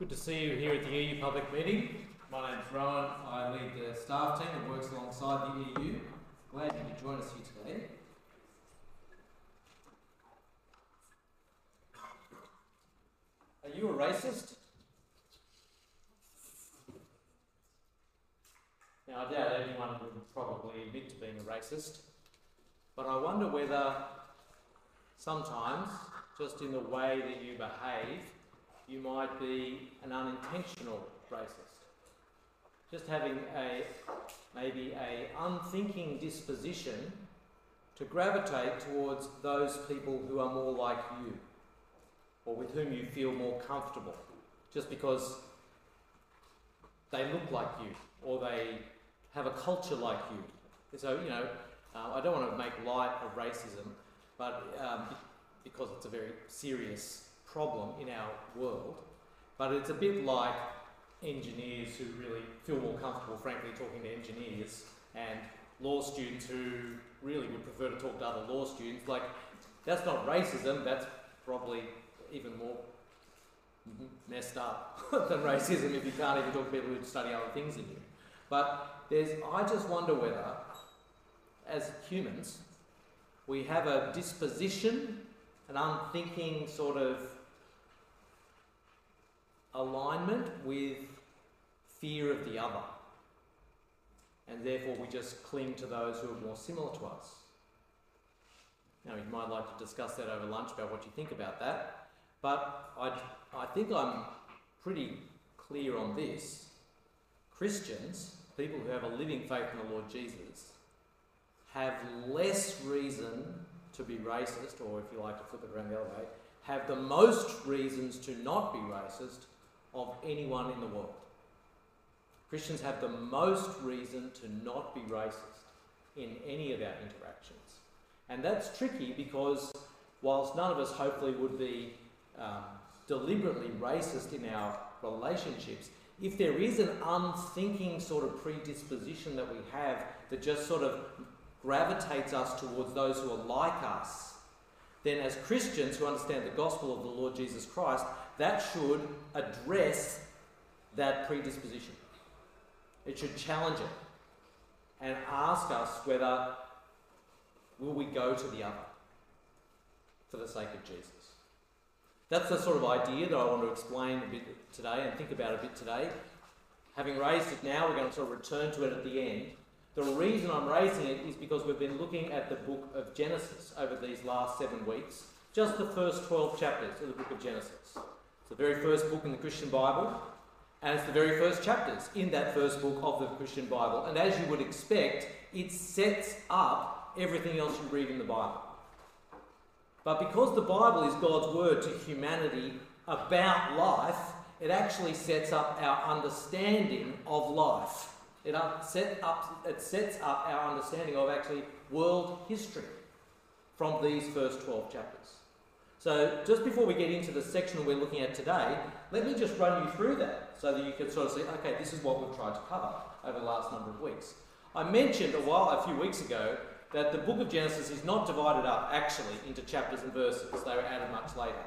Good to see you here at the EU public meeting. My name's Rowan. I lead the staff team that works alongside the EU. Glad you could join us here today. Are you a racist? Now, I doubt anyone would probably admit to being a racist, but I wonder whether sometimes, just in the way that you behave, you might be an unintentional racist. Just having a maybe a unthinking disposition to gravitate towards those people who are more like you or with whom you feel more comfortable just because they look like you or they have a culture like you. So, you know, uh, I don't want to make light of racism, but um, because it's a very serious problem in our world. But it's a bit like engineers who really feel more comfortable, frankly, talking to engineers, and law students who really would prefer to talk to other law students. Like, that's not racism, that's probably even more messed up than racism if you can't even talk to people who study other things than you. But there's, I just wonder whether, as humans, we have a disposition, an unthinking sort of alignment with fear of the other. And therefore, we just cling to those who are more similar to us. Now, you might like to discuss that over lunch about what you think about that. But I, I think I'm pretty clear on this. Christians, people who have a living faith in the Lord Jesus, have less reason to be racist, or if you like to flip it around the other way, have the most reasons to not be racist of anyone in the world. Christians have the most reason to not be racist in any of our interactions. And that's tricky because whilst none of us hopefully would be um, deliberately racist in our relationships, if there is an unthinking sort of predisposition that we have that just sort of gravitates us towards those who are like us, then as Christians who understand the gospel of the Lord Jesus Christ, that should address that predisposition. It should challenge it and ask us whether will we go to the other for the sake of Jesus. That's the sort of idea that I want to explain a bit today and think about a bit today. Having raised it now, we're going to sort of return to it at the end. The reason I'm raising it is because we've been looking at the book of Genesis over these last seven weeks, just the first 12 chapters of the book of Genesis. It's the very first book in the Christian Bible, and it's the very first chapters in that first book of the Christian Bible. And as you would expect, it sets up everything else you read in the Bible. But because the Bible is God's word to humanity about life, it actually sets up our understanding of life. It, set up, it sets up our understanding of actually world history from these first 12 chapters. So, just before we get into the section we're looking at today, let me just run you through that so that you can sort of see okay, this is what we've tried to cover over the last number of weeks. I mentioned a while, a few weeks ago, that the book of Genesis is not divided up actually into chapters and verses, they were added much later.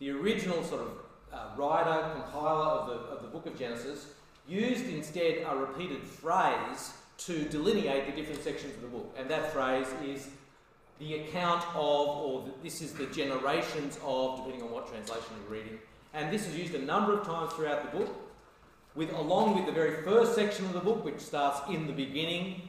The original sort of uh, writer, compiler of the, of the book of Genesis used instead a repeated phrase to delineate the different sections of the book, and that phrase is the account of, or the, this is the generations of, depending on what translation you're reading. And this is used a number of times throughout the book, with along with the very first section of the book, which starts in the beginning.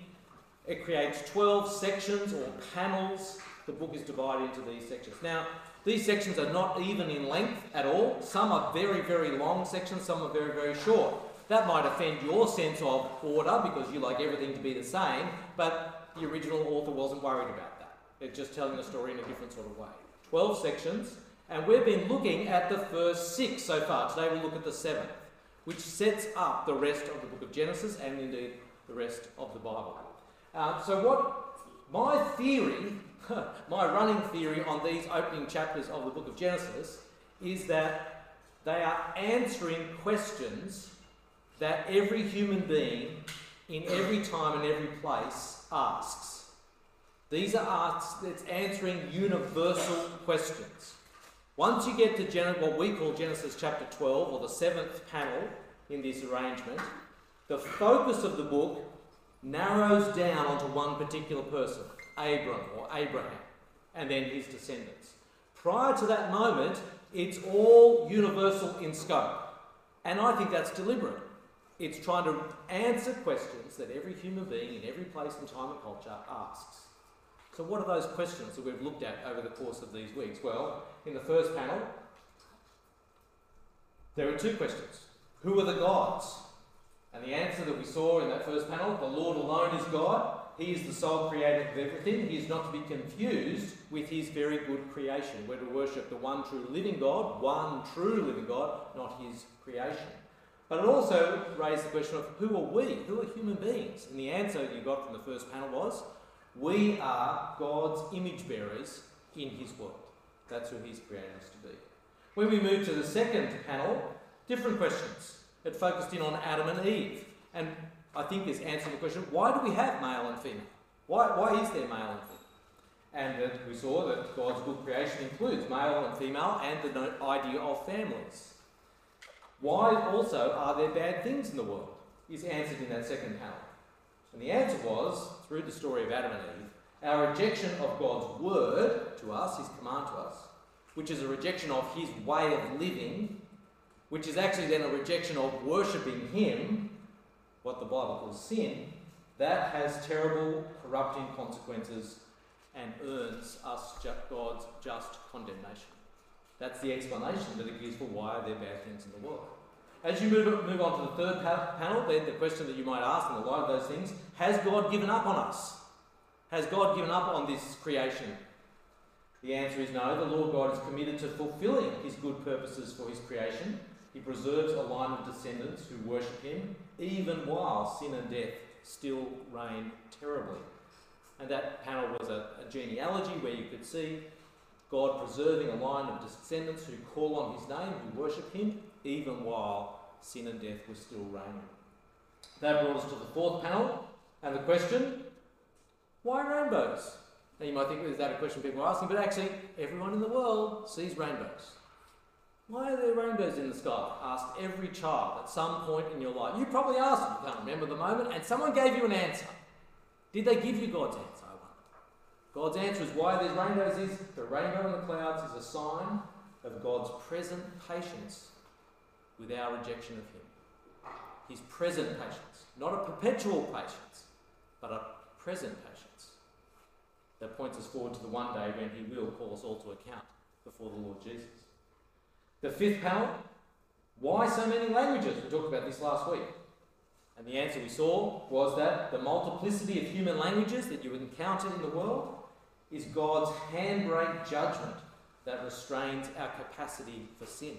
It creates 12 sections or panels. The book is divided into these sections. Now, these sections are not even in length at all. Some are very, very long sections, some are very, very short. That might offend your sense of order because you like everything to be the same, but the original author wasn't worried about that. they're just telling the story in a different sort of way. 12 sections, and we've been looking at the first six so far. Today we'll look at the seventh, which sets up the rest of the book of Genesis and indeed the rest of the Bible. Uh, so, what my theory, my running theory on these opening chapters of the book of Genesis is that they are answering questions that every human being in every time and every place asks. These are answers. it's answering universal questions. Once you get to Gen- what we call Genesis chapter 12, or the seventh panel in this arrangement, the focus of the book narrows down onto one particular person, Abram or Abraham, and then his descendants. Prior to that moment, it's all universal in scope. And I think that's deliberate. It's trying to answer questions that every human being in every place and time and culture asks. So, what are those questions that we've looked at over the course of these weeks? Well, in the first panel, there are two questions Who are the gods? And the answer that we saw in that first panel the Lord alone is God. He is the sole creator of everything. He is not to be confused with his very good creation. We're to worship the one true living God, one true living God, not his creation. But it also raised the question of who are we? Who are human beings? And the answer you got from the first panel was we are God's image bearers in his world. That's who he's created us to be. When we moved to the second panel, different questions. It focused in on Adam and Eve. And I think this answers the question why do we have male and female? Why, why is there male and female? And we saw that God's good creation includes male and female and the idea of families. Why also are there bad things in the world? Is answered in that second panel. And the answer was, through the story of Adam and Eve, our rejection of God's word to us, his command to us, which is a rejection of his way of living, which is actually then a rejection of worshipping him, what the Bible calls sin, that has terrible corrupting consequences and earns us God's just condemnation. That's the explanation that it gives for why there are bad things in the world. As you move, move on to the third pa- panel, then the question that you might ask in the light of those things has God given up on us? Has God given up on this creation? The answer is no. The Lord God is committed to fulfilling his good purposes for his creation. He preserves a line of descendants who worship him, even while sin and death still reign terribly. And that panel was a, a genealogy where you could see God preserving a line of descendants who call on his name, who worship him, even while sin and death were still reigning. That brought us to the fourth panel, and the question why rainbows? Now you might think, is that a question people are asking? But actually, everyone in the world sees rainbows. Why are there rainbows in the sky? Asked every child at some point in your life. You probably asked them, you can't remember the moment, and someone gave you an answer. Did they give you God's answer? God's answer is why there's rainbows is the rainbow in the clouds is a sign of God's present patience with our rejection of Him. His present patience, not a perpetual patience, but a present patience that points us forward to the one day when He will call us all to account before the Lord Jesus. The fifth panel why so many languages? We talked about this last week. And the answer we saw was that the multiplicity of human languages that you encounter in the world is God's handbrake judgment that restrains our capacity for sin.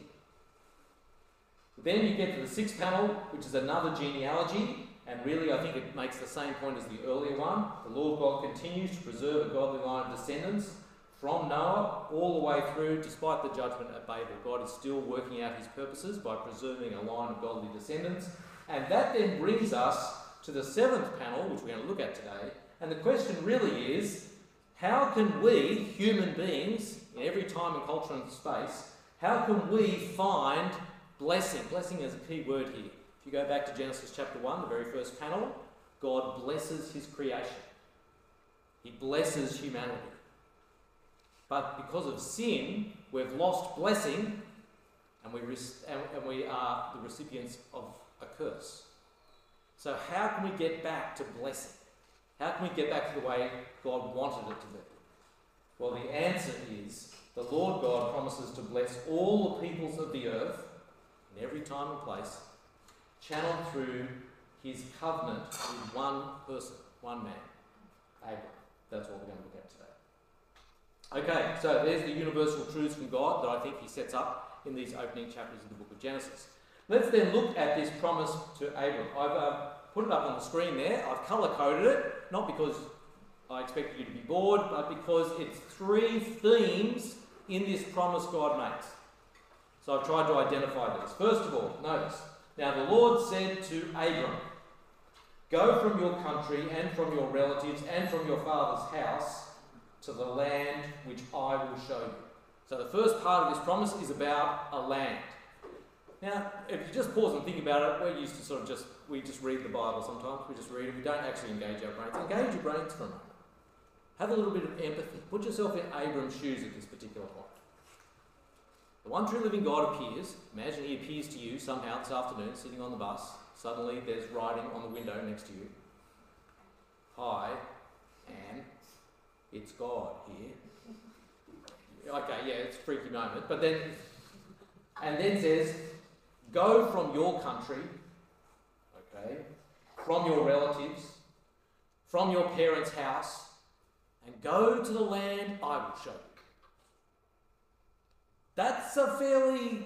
Then you get to the sixth panel, which is another genealogy, and really I think it makes the same point as the earlier one. The Lord God continues to preserve a godly line of descendants from Noah all the way through, despite the judgment at Babel. God is still working out his purposes by preserving a line of godly descendants. And that then brings us to the seventh panel, which we're going to look at today. And the question really is how can we, human beings, in every time and culture and space, how can we find blessing? Blessing is a key word here. If you go back to Genesis chapter 1, the very first panel, God blesses his creation, He blesses humanity. But because of sin, we've lost blessing and we, and we are the recipients of a curse. So, how can we get back to blessing? How can we get back to the way God wanted it to be? Well, the answer is the Lord God promises to bless all the peoples of the earth in every time and place, channeled through his covenant with one person, one man, Abram. That's what we're going to look at today. Okay, so there's the universal truths from God that I think he sets up in these opening chapters of the book of Genesis. Let's then look at this promise to Abram. I've uh, put it up on the screen there. I've colour coded it, not because I expect you to be bored, but because it's three themes in this promise God makes. So I've tried to identify these. First of all, notice. Now the Lord said to Abram, Go from your country and from your relatives and from your father's house to the land which I will show you. So the first part of this promise is about a land. Now, if you just pause and think about it, we're used to sort of just, we just read the Bible sometimes, we just read it, we don't actually engage our brains. Engage your brains for a moment. Have a little bit of empathy. Put yourself in Abram's shoes at this particular point. The one true living God appears. Imagine he appears to you somehow this afternoon, sitting on the bus. Suddenly there's writing on the window next to you. Hi, Anne. It's God here. Okay, yeah, it's a freaky moment. But then, and then says, Go from your country, okay, from your relatives, from your parents' house, and go to the land I will show you. That's a fairly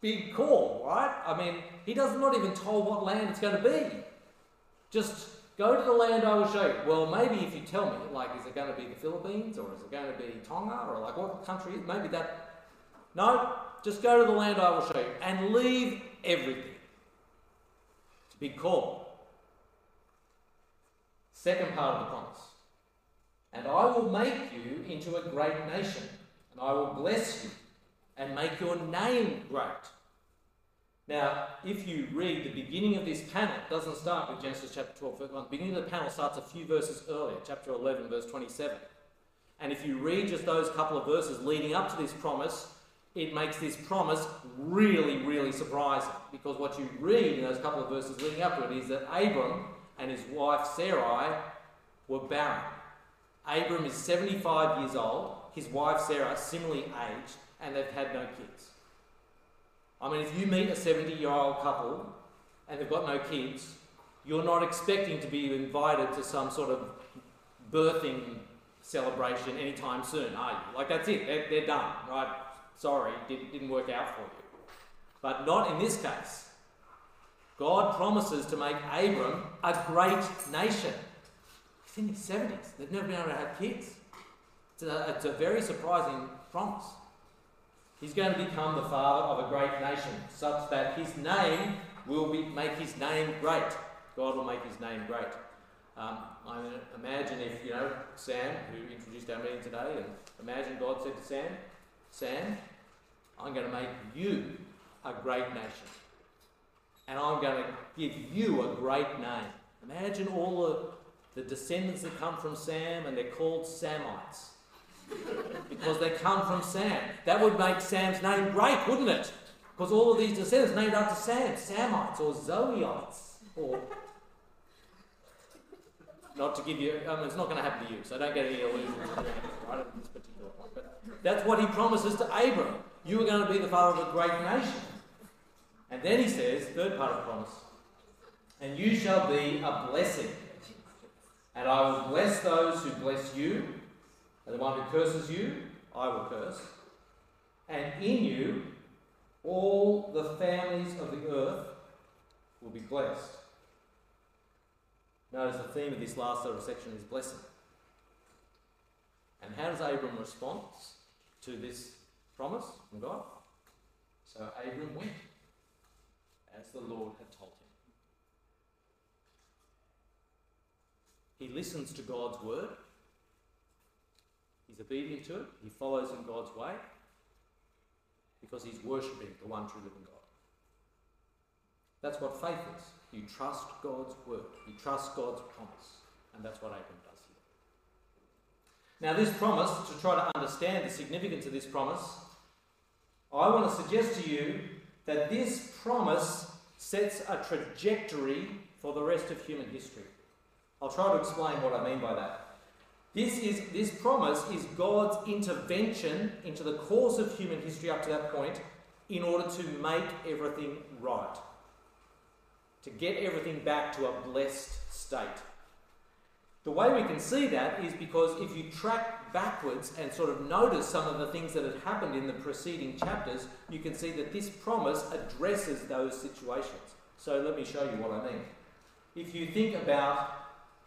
big call, right? I mean, he does not even told what land it's going to be. Just go to the land I will show you. Well, maybe if you tell me, like, is it going to be the Philippines or is it going to be Tonga or like what country? Maybe that. No, just go to the land I will show you and leave everything. It's a big call. Second part of the promise. And I will make you into a great nation, and I will bless you and make your name great. Now, if you read the beginning of this panel, it doesn't start with Genesis chapter 12, verse 1. The beginning of the panel starts a few verses earlier, chapter 11, verse 27. And if you read just those couple of verses leading up to this promise, it makes this promise really, really surprising. Because what you read in those couple of verses leading up to it is that Abram and his wife Sarai were barren. Abram is 75 years old, his wife Sarah similarly aged, and they've had no kids. I mean, if you meet a 70 year old couple and they've got no kids, you're not expecting to be invited to some sort of birthing celebration anytime soon, are you? Like, that's it, they're, they're done, right? Sorry, it didn't work out for you. But not in this case. God promises to make Abram a great nation. He's in his 70s. They've never been able to have kids. It's a, it's a very surprising promise. He's going to become the father of a great nation, such that his name will be, make his name great. God will make his name great. Um, I imagine if, you know, Sam, who introduced our meeting today, and imagine God said to Sam, Sam, I'm going to make you a great nation. And I'm going to give you a great name. Imagine all the, the descendants that come from Sam, and they're called Samites because they come from Sam. That would make Sam's name great, wouldn't it? Because all of these descendants named after Sam, Samites or Zoeites, or not to give you, I mean, it's not going to happen to you, so don't get any illusions right at this particular point. But that's what he promises to Abram. You are going to be the father of a great nation. And then he says, third part of the promise, and you shall be a blessing. And I will bless those who bless you, and the one who curses you, I will curse. And in you, all the families of the earth will be blessed. Notice the theme of this last little section is blessing. And how does Abram respond to this promise from God? So Abram went as the Lord had told him. He listens to God's word He's obedient to it, he follows in God's way because he's worshipping the one true living God. That's what faith is. You trust God's word, you trust God's promise, and that's what Abram does here. Now, this promise, to try to understand the significance of this promise, I want to suggest to you that this promise sets a trajectory for the rest of human history. I'll try to explain what I mean by that. This, is, this promise is God's intervention into the course of human history up to that point in order to make everything right. To get everything back to a blessed state. The way we can see that is because if you track backwards and sort of notice some of the things that had happened in the preceding chapters, you can see that this promise addresses those situations. So let me show you what I mean. If you think about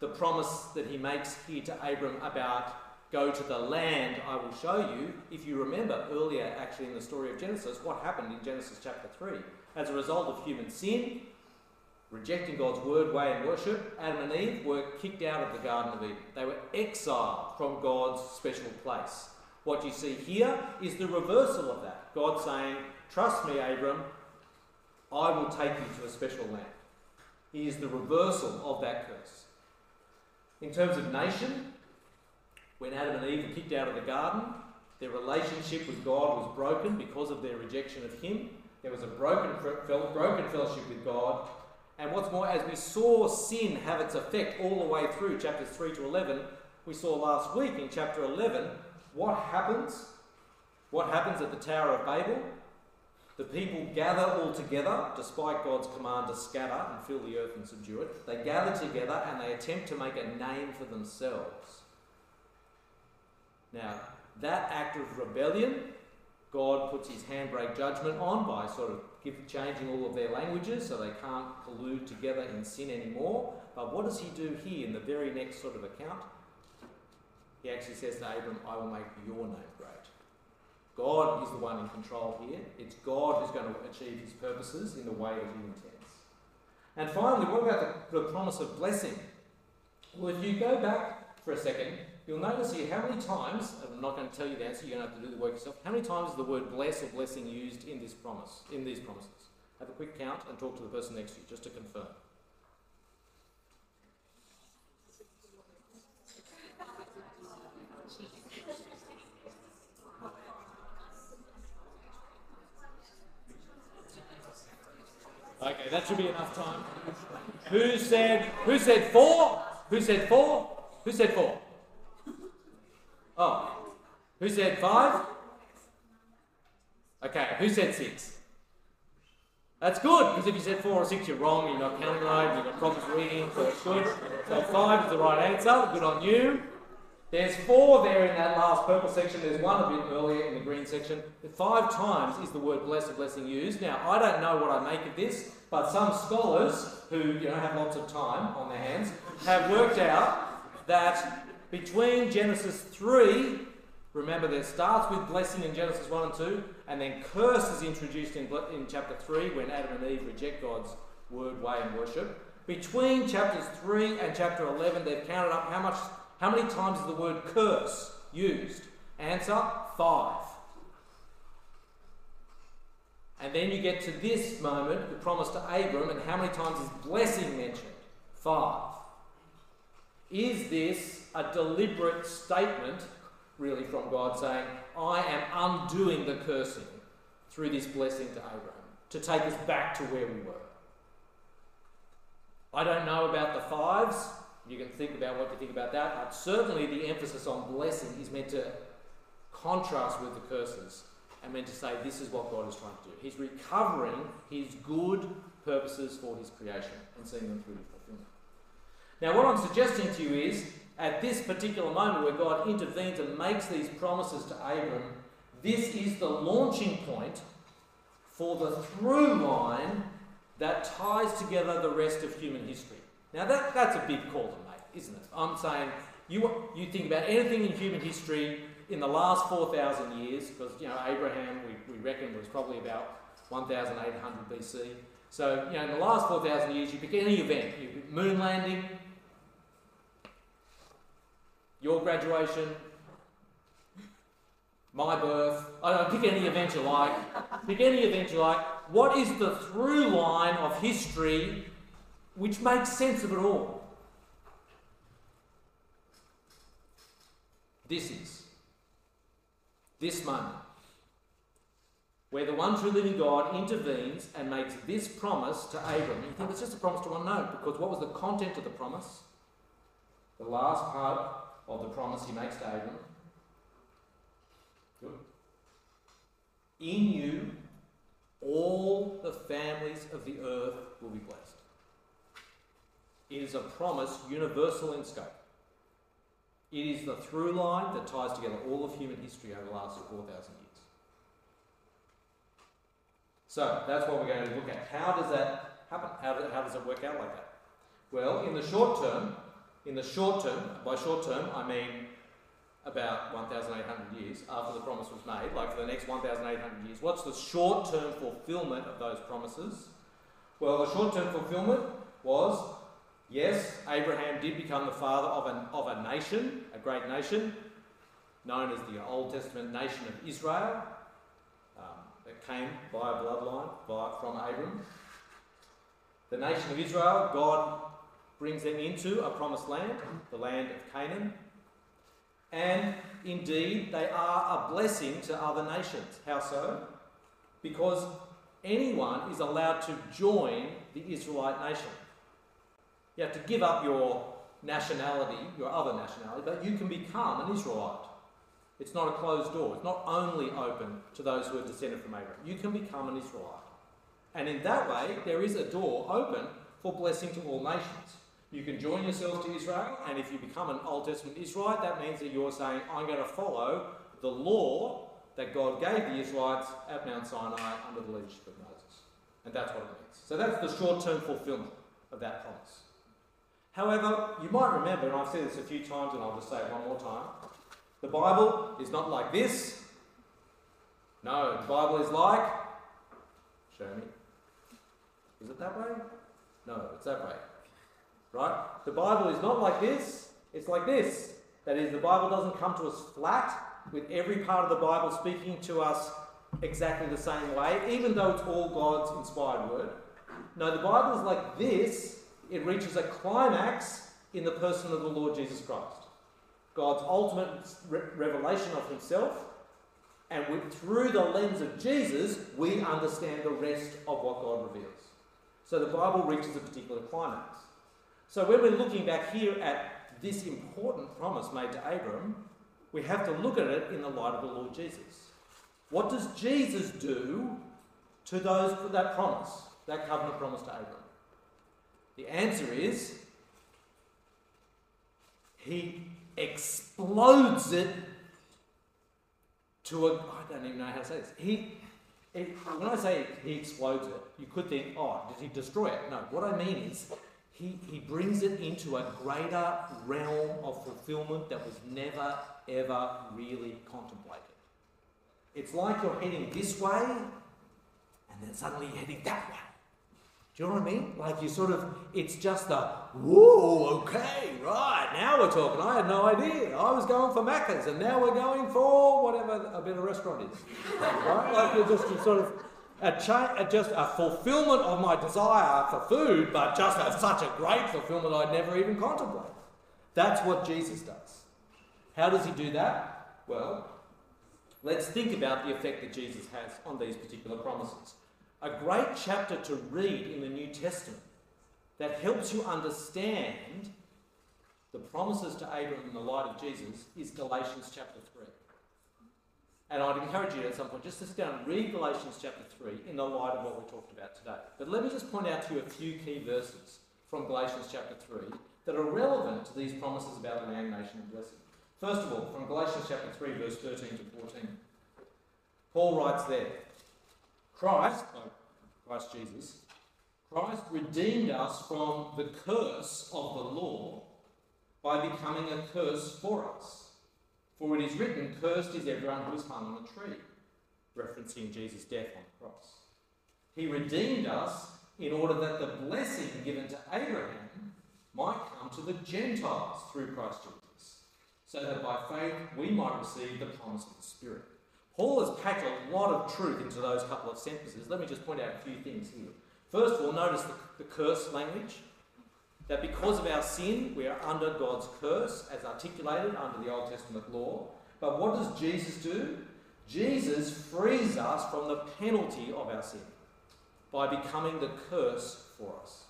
the promise that he makes here to Abram about go to the land I will show you. If you remember earlier, actually, in the story of Genesis, what happened in Genesis chapter 3? As a result of human sin, rejecting God's word, way, and worship, Adam and Eve were kicked out of the Garden of Eden. They were exiled from God's special place. What you see here is the reversal of that. God saying, Trust me, Abram, I will take you to a special land. He is the reversal of that curse. In terms of nation, when Adam and Eve were kicked out of the garden, their relationship with God was broken because of their rejection of Him. There was a broken, broken fellowship with God. And what's more, as we saw sin have its effect all the way through chapters 3 to 11, we saw last week in chapter 11 what happens. What happens at the Tower of Babel? The people gather all together, despite God's command to scatter and fill the earth and subdue it. They gather together and they attempt to make a name for themselves. Now, that act of rebellion, God puts his handbrake judgment on by sort of give, changing all of their languages so they can't collude together in sin anymore. But what does he do here in the very next sort of account? He actually says to Abram, I will make your name great. God is the one in control here. It's God who's going to achieve his purposes in the way that he intends. And finally, what about the, the promise of blessing? Well, if you go back for a second, you'll notice here how many times, I'm not going to tell you the answer, you're going to have to do the work yourself. How many times is the word bless or blessing used in this promise, in these promises? Have a quick count and talk to the person next to you just to confirm. Okay, that should be enough time. Who said who said four? Who said four? Who said four? Oh. Who said five? Okay, who said six? That's good, because if you said four or six, you're wrong, you're not counting right, you've got problems reading, so it's good. So five is the right answer, good on you. There's four there in that last purple section. There's one a bit earlier in the green section. Five times is the word blessed blessing used. Now, I don't know what I make of this, but some scholars who you know have lots of time on their hands have worked out that between Genesis 3, remember that starts with blessing in Genesis 1 and 2, and then curse is introduced in, in chapter 3 when Adam and Eve reject God's word, way, and worship. Between chapters 3 and chapter 11, they've counted up how much how many times is the word curse used? Answer five. And then you get to this moment, the promise to Abram, and how many times is blessing mentioned? Five. Is this a deliberate statement, really, from God saying, I am undoing the cursing through this blessing to Abram, to take us back to where we were? I don't know about the fives. You can think about what you think about that, but certainly the emphasis on blessing is meant to contrast with the curses and meant to say this is what God is trying to do. He's recovering his good purposes for his creation and seeing them through. Now, what I'm suggesting to you is at this particular moment where God intervenes and makes these promises to Abram, this is the launching point for the through line that ties together the rest of human history. Now, that, that's a big call to make, isn't it? I'm saying you, you think about anything in human history in the last 4,000 years, because, you know, Abraham, we, we reckon, was probably about 1,800 BC. So, you know, in the last 4,000 years, you pick any event, moon landing, your graduation, my birth, I don't know, pick any event you like, pick any event you like. What is the through line of history which makes sense of it all. This is this moment where the one true living God intervenes and makes this promise to Abram. You think it's just a promise to one? No, because what was the content of the promise? The last part of the promise he makes to Abram. Good. In you, all the families of the earth will be blessed It is a promise universal in scope. It is the through line that ties together all of human history over the last 4,000 years. So that's what we're going to look at. How does that happen? How, how does it work out like that? Well, in the short term, in the short term, by short term, I mean about 1,800 years after the promise was made, like for the next 1,800 years. What's the short term fulfillment of those promises? Well, the short term fulfillment was Yes, Abraham did become the father of, an, of a nation, a great nation. known as the Old Testament nation of Israel, um, that came by a bloodline by, from Abram. The nation of Israel, God brings them into a promised land, the land of Canaan. And indeed, they are a blessing to other nations. How so? Because anyone is allowed to join the Israelite nation. You have to give up your nationality, your other nationality, but you can become an Israelite. It's not a closed door. It's not only open to those who are descended from Abraham. You can become an Israelite. And in that way, there is a door open for blessing to all nations. You can join yourself to Israel, and if you become an Old Testament Israelite, that means that you're saying, I'm going to follow the law that God gave the Israelites at Mount Sinai under the leadership of Moses. And that's what it means. So that's the short term fulfillment of that promise. However, you might remember, and I've said this a few times and I'll just say it one more time the Bible is not like this. No, the Bible is like. Show me. Is it that way? No, it's that way. Right? The Bible is not like this, it's like this. That is, the Bible doesn't come to us flat, with every part of the Bible speaking to us exactly the same way, even though it's all God's inspired word. No, the Bible is like this, it reaches a climax in the person of the Lord Jesus Christ. God's ultimate re- revelation of himself, and through the lens of Jesus, we understand the rest of what God reveals. So the Bible reaches a particular climax. So when we're looking back here at this important promise made to Abram, we have to look at it in the light of the Lord Jesus. What does Jesus do to those for that promise, that covenant promise to Abram? The answer is he explodes it to a. I don't even know how to say this. He, when I say he explodes it, you could think, oh, did he destroy it? No, what I mean is he, he brings it into a greater realm of fulfillment that was never, ever really contemplated. It's like you're heading this way, and then suddenly you're heading that way. Do you know what I mean? Like you sort of, it's just a, whoa, okay, right, now we're talking. I had no idea. I was going for Macca's and now we're going for whatever a of restaurant is. right? Like you're just sort of, a cha- just a fulfillment of my desire for food, but just a, such a great fulfillment I'd never even contemplated. That's what Jesus does. How does he do that? Well, let's think about the effect that Jesus has on these particular promises a great chapter to read in the New Testament that helps you understand the promises to Abraham in the light of Jesus is Galatians chapter 3. And I'd encourage you at some point just to sit down and read Galatians chapter 3 in the light of what we talked about today. But let me just point out to you a few key verses from Galatians chapter 3 that are relevant to these promises about the land, nation, and blessing. First of all, from Galatians chapter 3, verse 13 to 14, Paul writes there, Christ, oh, Christ Jesus, Christ redeemed us from the curse of the law by becoming a curse for us. For it is written, Cursed is everyone who is hung on a tree, referencing Jesus' death on the cross. He redeemed us in order that the blessing given to Abraham might come to the Gentiles through Christ Jesus, so that by faith we might receive the promise of the Spirit. Paul has packed a lot of truth into those couple of sentences. Let me just point out a few things here. First of all, notice the, the curse language. That because of our sin, we are under God's curse, as articulated under the Old Testament law. But what does Jesus do? Jesus frees us from the penalty of our sin by becoming the curse for us.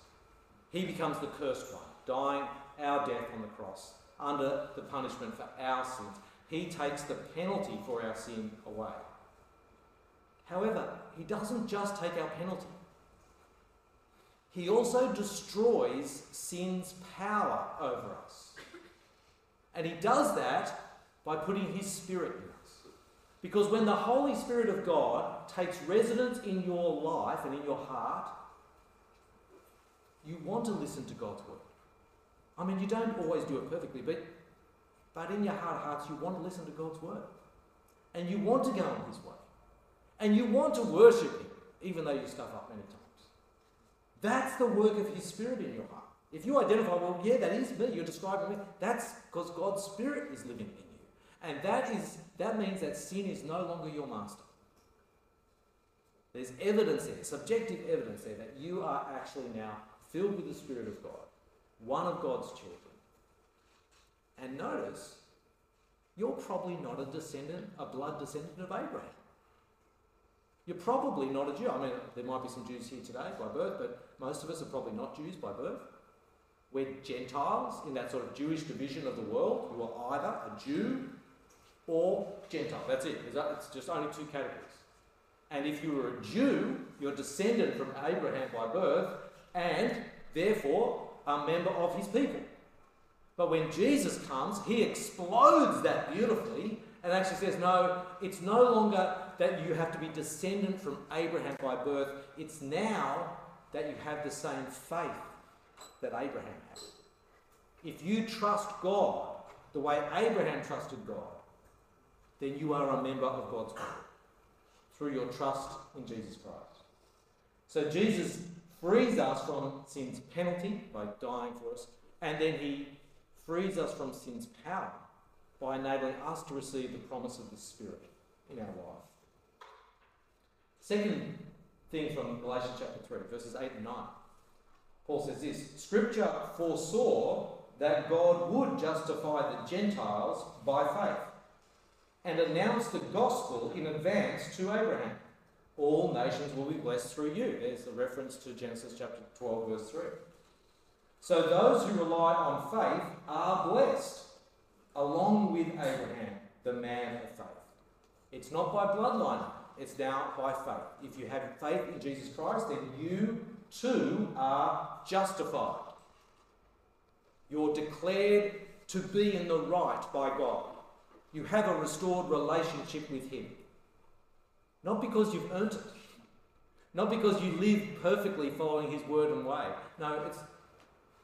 He becomes the cursed one, dying our death on the cross, under the punishment for our sins. He takes the penalty for our sin away. However, He doesn't just take our penalty, He also destroys sin's power over us. And He does that by putting His Spirit in us. Because when the Holy Spirit of God takes residence in your life and in your heart, you want to listen to God's word. I mean, you don't always do it perfectly, but but in your heart of hearts, you want to listen to God's word. And you want to go in His way. And you want to worship Him, even though you stuff up many times. That's the work of His Spirit in your heart. If you identify, well, yeah, that is me, you're describing me, that's because God's Spirit is living in you. And that is that means that sin is no longer your master. There's evidence there, subjective evidence there, that you are actually now filled with the Spirit of God, one of God's children. And notice, you're probably not a descendant, a blood descendant of Abraham. You're probably not a Jew. I mean, there might be some Jews here today by birth, but most of us are probably not Jews by birth. We're Gentiles in that sort of Jewish division of the world. You are either a Jew or Gentile. That's it. It's just only two categories. And if you were a Jew, you're descended from Abraham by birth, and therefore a member of his people. But when Jesus comes, he explodes that beautifully and actually says, no, it's no longer that you have to be descendant from Abraham by birth, it's now that you have the same faith that Abraham had. If you trust God the way Abraham trusted God, then you are a member of God's body through your trust in Jesus Christ. So Jesus frees us from sin's penalty by dying for us, and then he frees us from sin's power by enabling us to receive the promise of the Spirit in our life. Second thing from Galatians chapter 3, verses 8 and 9. Paul says this Scripture foresaw that God would justify the Gentiles by faith and announced the gospel in advance to Abraham. All nations will be blessed through you. There's a reference to Genesis chapter 12, verse 3. So those who rely on faith are blessed, along with Abraham, the man of faith. It's not by bloodline, it's now by faith. If you have faith in Jesus Christ, then you too are justified. You're declared to be in the right by God. You have a restored relationship with Him. Not because you've earned it, not because you live perfectly following His word and way. No, it's,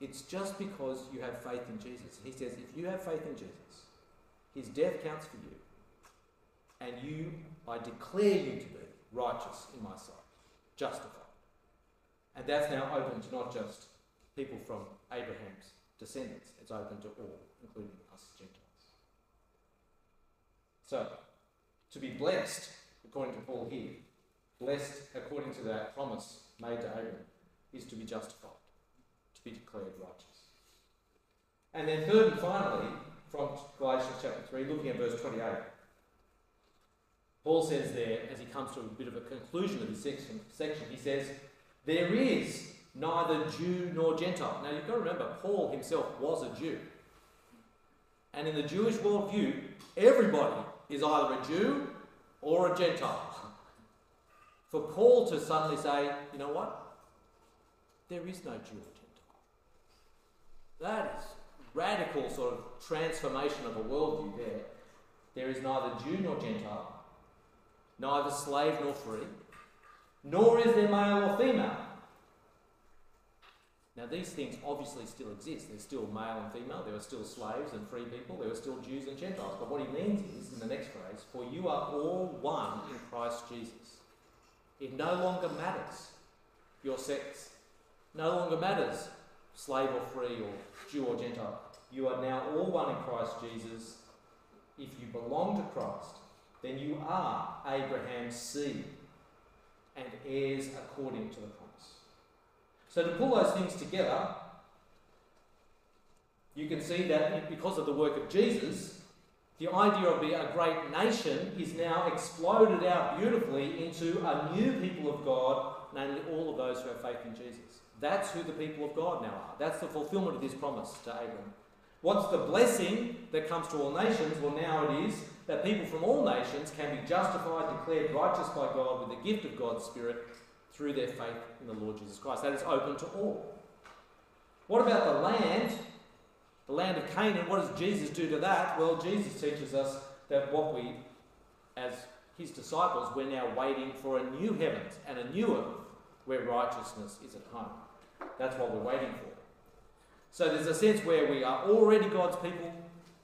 it's just because you have faith in Jesus. He says, if you have faith in Jesus, His death counts for you, and you, I declare you to be righteous in my sight, justified. And that's now open to not just people from Abraham's descendants, it's open to all, including us Gentiles. So, to be blessed, according to Paul here, blessed according to that promise made to Abraham, is to be justified, to be declared righteous. And then, third and finally, from Galatians chapter 3, looking at verse 28, Paul says there, as he comes to a bit of a conclusion of this section, section he says, There is neither Jew nor Gentile. Now you've got to remember, Paul himself was a Jew. And in the Jewish worldview, everybody is either a Jew or a Gentile. For Paul to suddenly say, you know what? There is no Jew or Gentile. That is radical sort of transformation of a worldview there. There is neither Jew nor Gentile, neither slave nor free, nor is there male or female. Now, these things obviously still exist. There's still male and female, there are still slaves and free people, there are still Jews and Gentiles. But what he means is, in the next phrase, for you are all one in Christ Jesus. It no longer matters your sex, no longer matters slave or free or Jew or Gentile. You are now all one in Christ Jesus. If you belong to Christ, then you are Abraham's seed and heirs according to the promise. So to pull those things together, you can see that because of the work of Jesus, the idea of being a great nation is now exploded out beautifully into a new people of God, namely all of those who have faith in Jesus. That's who the people of God now are. That's the fulfillment of this promise to Abram. What's the blessing that comes to all nations? Well, now it is that people from all nations can be justified, declared righteous by God with the gift of God's Spirit through their faith in the Lord Jesus Christ. That is open to all. What about the land? The land of Canaan, what does Jesus do to that? Well, Jesus teaches us that what we, as his disciples, we're now waiting for a new heavens and a new earth where righteousness is at home. That's what we're waiting for. So there's a sense where we are already God's people,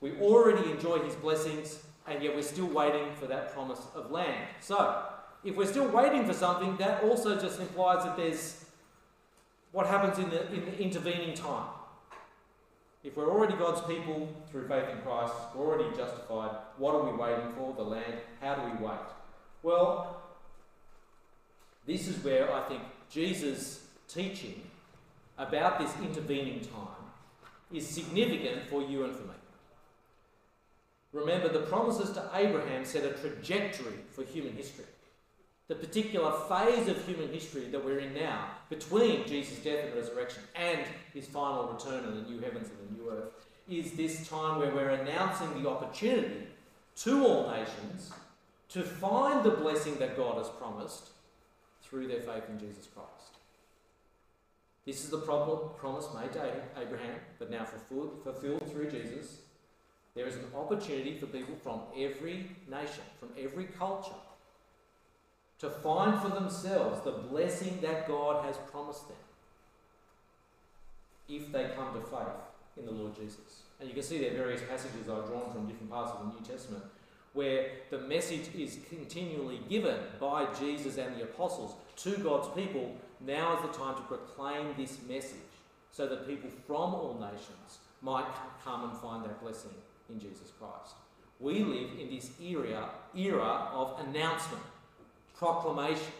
we already enjoy his blessings, and yet we're still waiting for that promise of land. So, if we're still waiting for something, that also just implies that there's what happens in the, in the intervening time. If we're already God's people through faith in Christ, we're already justified, what are we waiting for? The land. How do we wait? Well, this is where I think Jesus' teaching about this intervening time is significant for you and for me. Remember, the promises to Abraham set a trajectory for human history. The particular phase of human history that we're in now, between Jesus' death and resurrection and his final return in the new heavens and the new earth, is this time where we're announcing the opportunity to all nations to find the blessing that God has promised through their faith in Jesus Christ. This is the promise made to Abraham, but now fulfilled, fulfilled through Jesus. There is an opportunity for people from every nation, from every culture, to find for themselves the blessing that God has promised them if they come to faith in the Lord Jesus. And you can see there various passages I've drawn from different parts of the New Testament where the message is continually given by Jesus and the apostles to God's people. Now is the time to proclaim this message so that people from all nations might come and find that blessing in Jesus Christ. We live in this era, era of announcement, proclamation,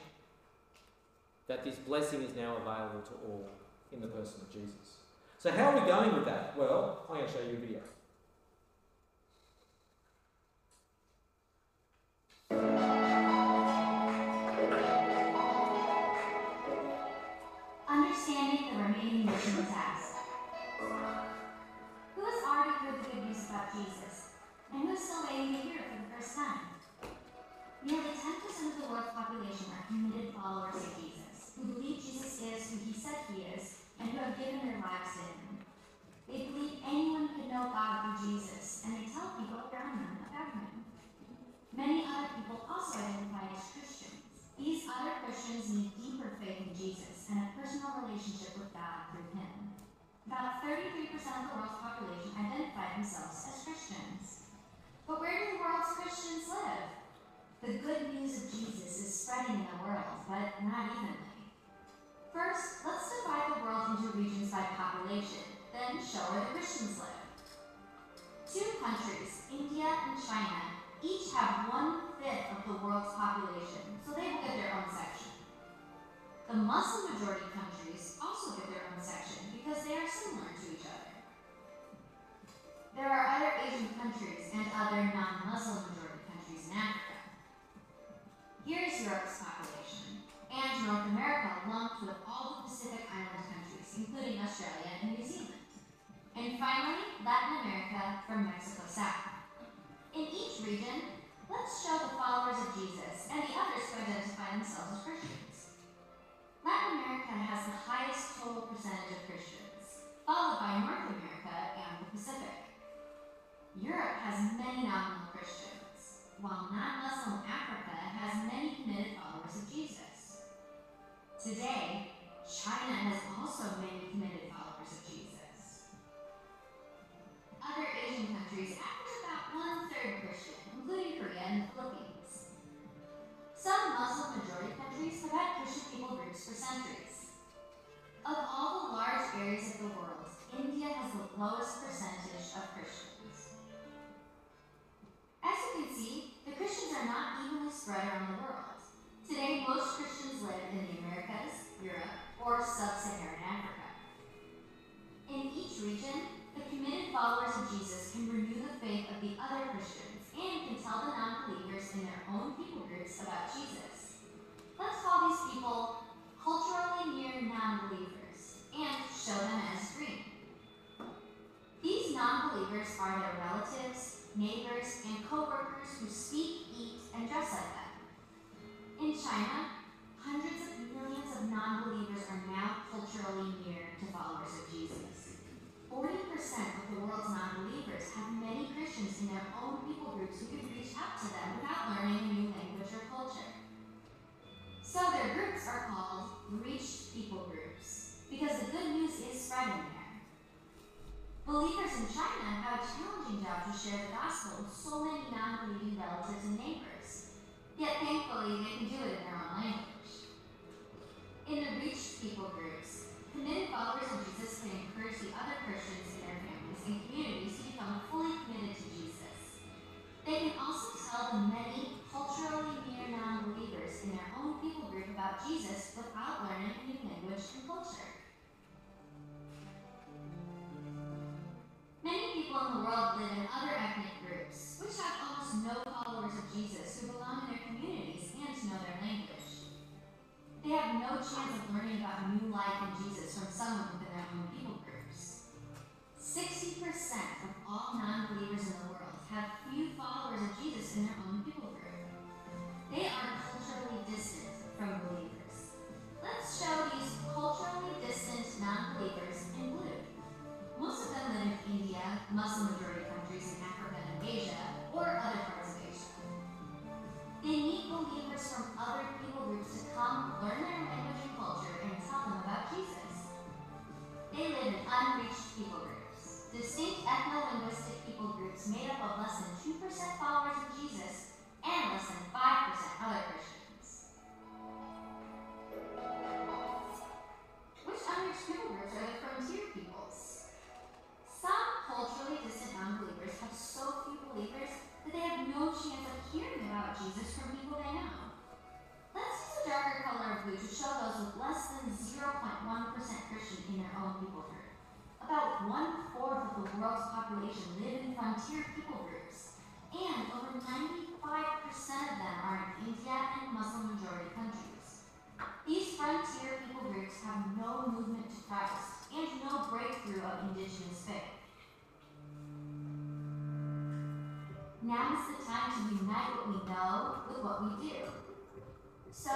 that this blessing is now available to all in the person of Jesus. So, how are we going with that? Well, I'm going to show you a video. About 33% of the world's population identify themselves as Christians. But where do the world's Christians live? The good news of Jesus is spreading in the world, but not evenly. First, let's divide the world into regions by population, then show where the Christians live. Two countries, India and China, each have one fifth of the world's population, so they will get their own section. The Muslim majority countries also get their own section because they are similar of Christians, oh, followed by North America and the Pacific. Europe has many nominal Christians, while non-Muslim Africa has many committed followers of Jesus. Today, China has also many committed followers of Jesus. Other Asian countries one-third Christian, including Korea and the Philippines. Some Muslim majority countries have had Christian people groups for centuries. Of all the large areas of the world, India has the lowest percentage of Christians. As you can see, the Christians are not evenly spread around the world. Today, most Christians live in the Americas, Europe, or sub-Saharan Africa. In each region, the committed followers of Jesus can renew the faith of the other Christians and can tell the non-believers in their own people groups about Jesus. Let's call these people culturally near non-believers and show them as green. These non-believers are their relatives, neighbors, and co-workers who speak, eat, and dress like them. In China, hundreds of millions of non-believers are now culturally near to followers of Jesus. 40% of the world's non-believers have many Christians in their own people groups who can reach out to them without learning a new language or culture. So their groups are called reached people groups because the good news is spreading. Believers in China have a challenging job to share the gospel with so many non-believing relatives and neighbors. Yet thankfully, they can do it in their own language. In the reached people groups, committed followers of Jesus can encourage the other Christians in their families and communities to become fully committed to Jesus. They can also tell the many culturally near non-believers in their own people group about Jesus without learning a new language and culture. Many people in the world live in other ethnic groups, which have almost no followers of Jesus who belong in their communities and know their language. They have no chance of learning about new life in Jesus from someone within their own people groups. 60% of all non believers in the world have few frontier people groups, and over 95% of them are in India and Muslim majority countries. These frontier people groups have no movement to Christ and no breakthrough of indigenous faith. Now is the time to unite what we know with what we do. So,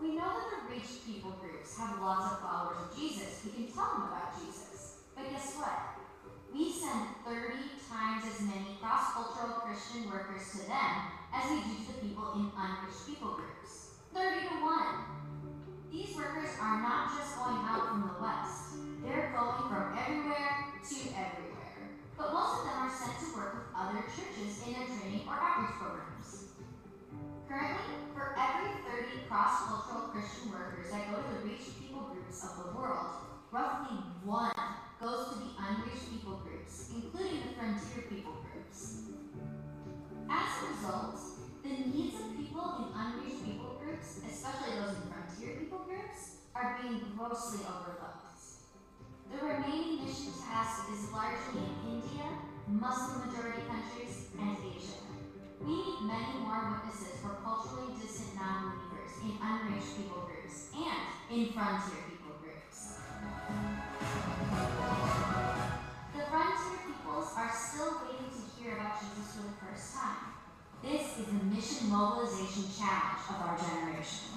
we know that the reached people groups have lots of followers of Jesus. We can tell them about Jesus. But guess what? We send 30 times as many cross cultural Christian workers to them as we do to the people in unreached people groups. 30 to 1. These workers are not just going out from the West, they're going from everywhere to everywhere. But most of them are sent to work with other churches in their training or outreach programs. Currently, for every 30 cross cultural Christian workers that go to the reached people groups of the world, roughly one goes to the unreached people groups, including the frontier people groups. As a result, the needs of people in unreached people groups, especially those in frontier people groups, are being grossly overlooked. The remaining mission task is largely in India, Muslim majority countries, and Asia. We need many more witnesses for culturally distant non-believers in unreached people groups and in frontier Is the mission mobilization challenge of our generation.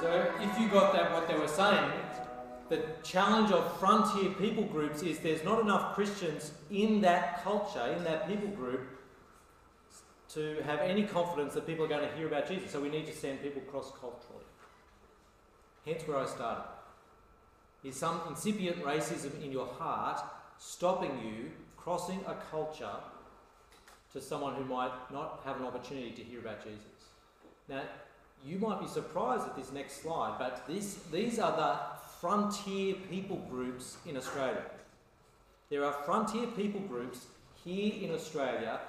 So, if you got that, what they were saying, the challenge of frontier people groups is there's not enough Christians in that culture, in that people group, to have any confidence that people are going to hear about Jesus. So, we need to send people cross culturally. Hence, where I started. Is some incipient racism in your heart stopping you crossing a culture to someone who might not have an opportunity to hear about Jesus? Now, you might be surprised at this next slide, but this, these are the frontier people groups in Australia. There are frontier people groups here in Australia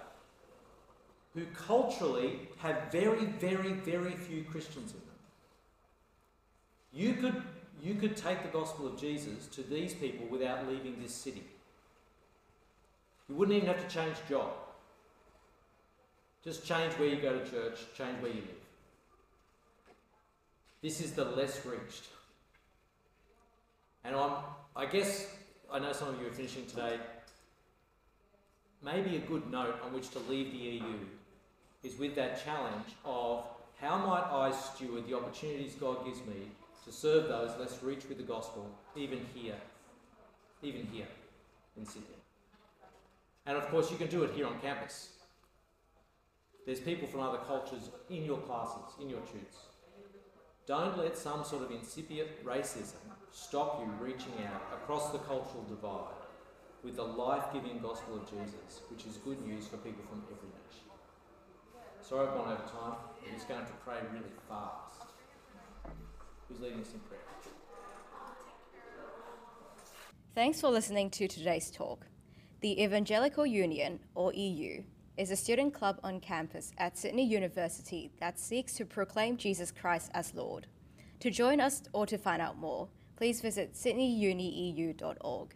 who culturally have very, very, very few Christians in them. You could, you could take the gospel of Jesus to these people without leaving this city. You wouldn't even have to change job. Just change where you go to church, change where you live. This is the less reached. And I'm, I guess, I know some of you are finishing today. Maybe a good note on which to leave the EU is with that challenge of how might I steward the opportunities God gives me to serve those less reached with the gospel, even here, even here in Sydney. And of course, you can do it here on campus. There's people from other cultures in your classes, in your tutes. Don't let some sort of incipient racism stop you reaching out across the cultural divide with the life giving gospel of Jesus, which is good news for people from every nation. Sorry I've gone over time. I'm just going to pray really fast. Who's leading us in prayer? Thanks for listening to today's talk. The Evangelical Union, or EU, is a student club on campus at Sydney University that seeks to proclaim Jesus Christ as Lord. To join us or to find out more, please visit sydneyunieu.org.